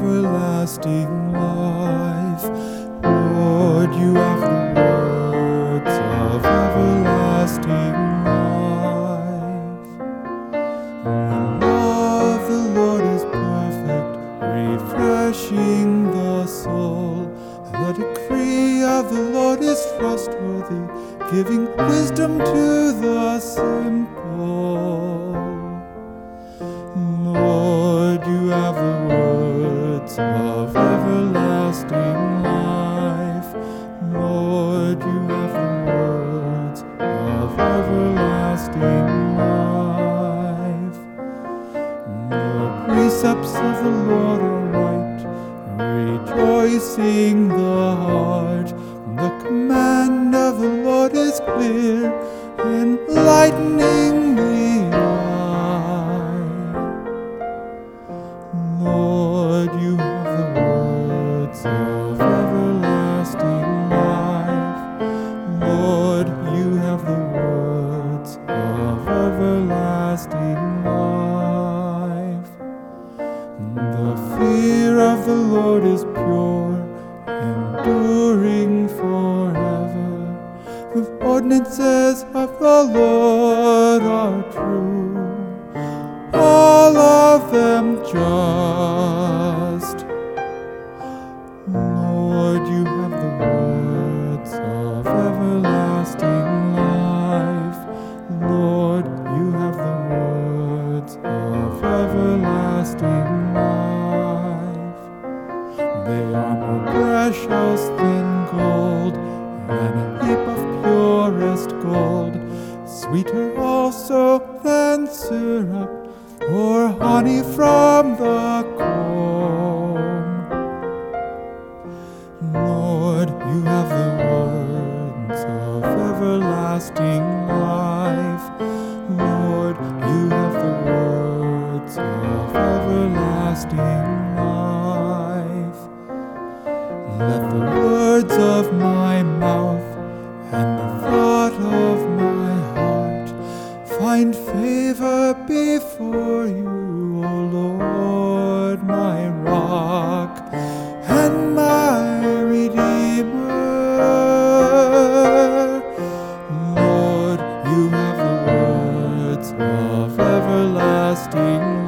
everlasting life. Lord, you have the words of everlasting life. The of the Lord is perfect, refreshing the soul. The decree of the Lord is trustworthy, giving wisdom to the words of everlasting life. Lord, you have the words of everlasting life. The precepts of the Lord are right, rejoicing the heart. The command of the Lord is clear, enlightening have the words of everlasting life. The fear of the Lord is pure, enduring forever. The ordinances of the Lord are true all of them just. More precious than gold, than a heap of purest gold, sweeter also than syrup or honey from the comb. Lord, you have the words of everlasting life. Lord, you have the words of everlasting life. My mouth and the thought of my heart find favor before you, O Lord, my rock and my redeemer. Lord, you have the words of everlasting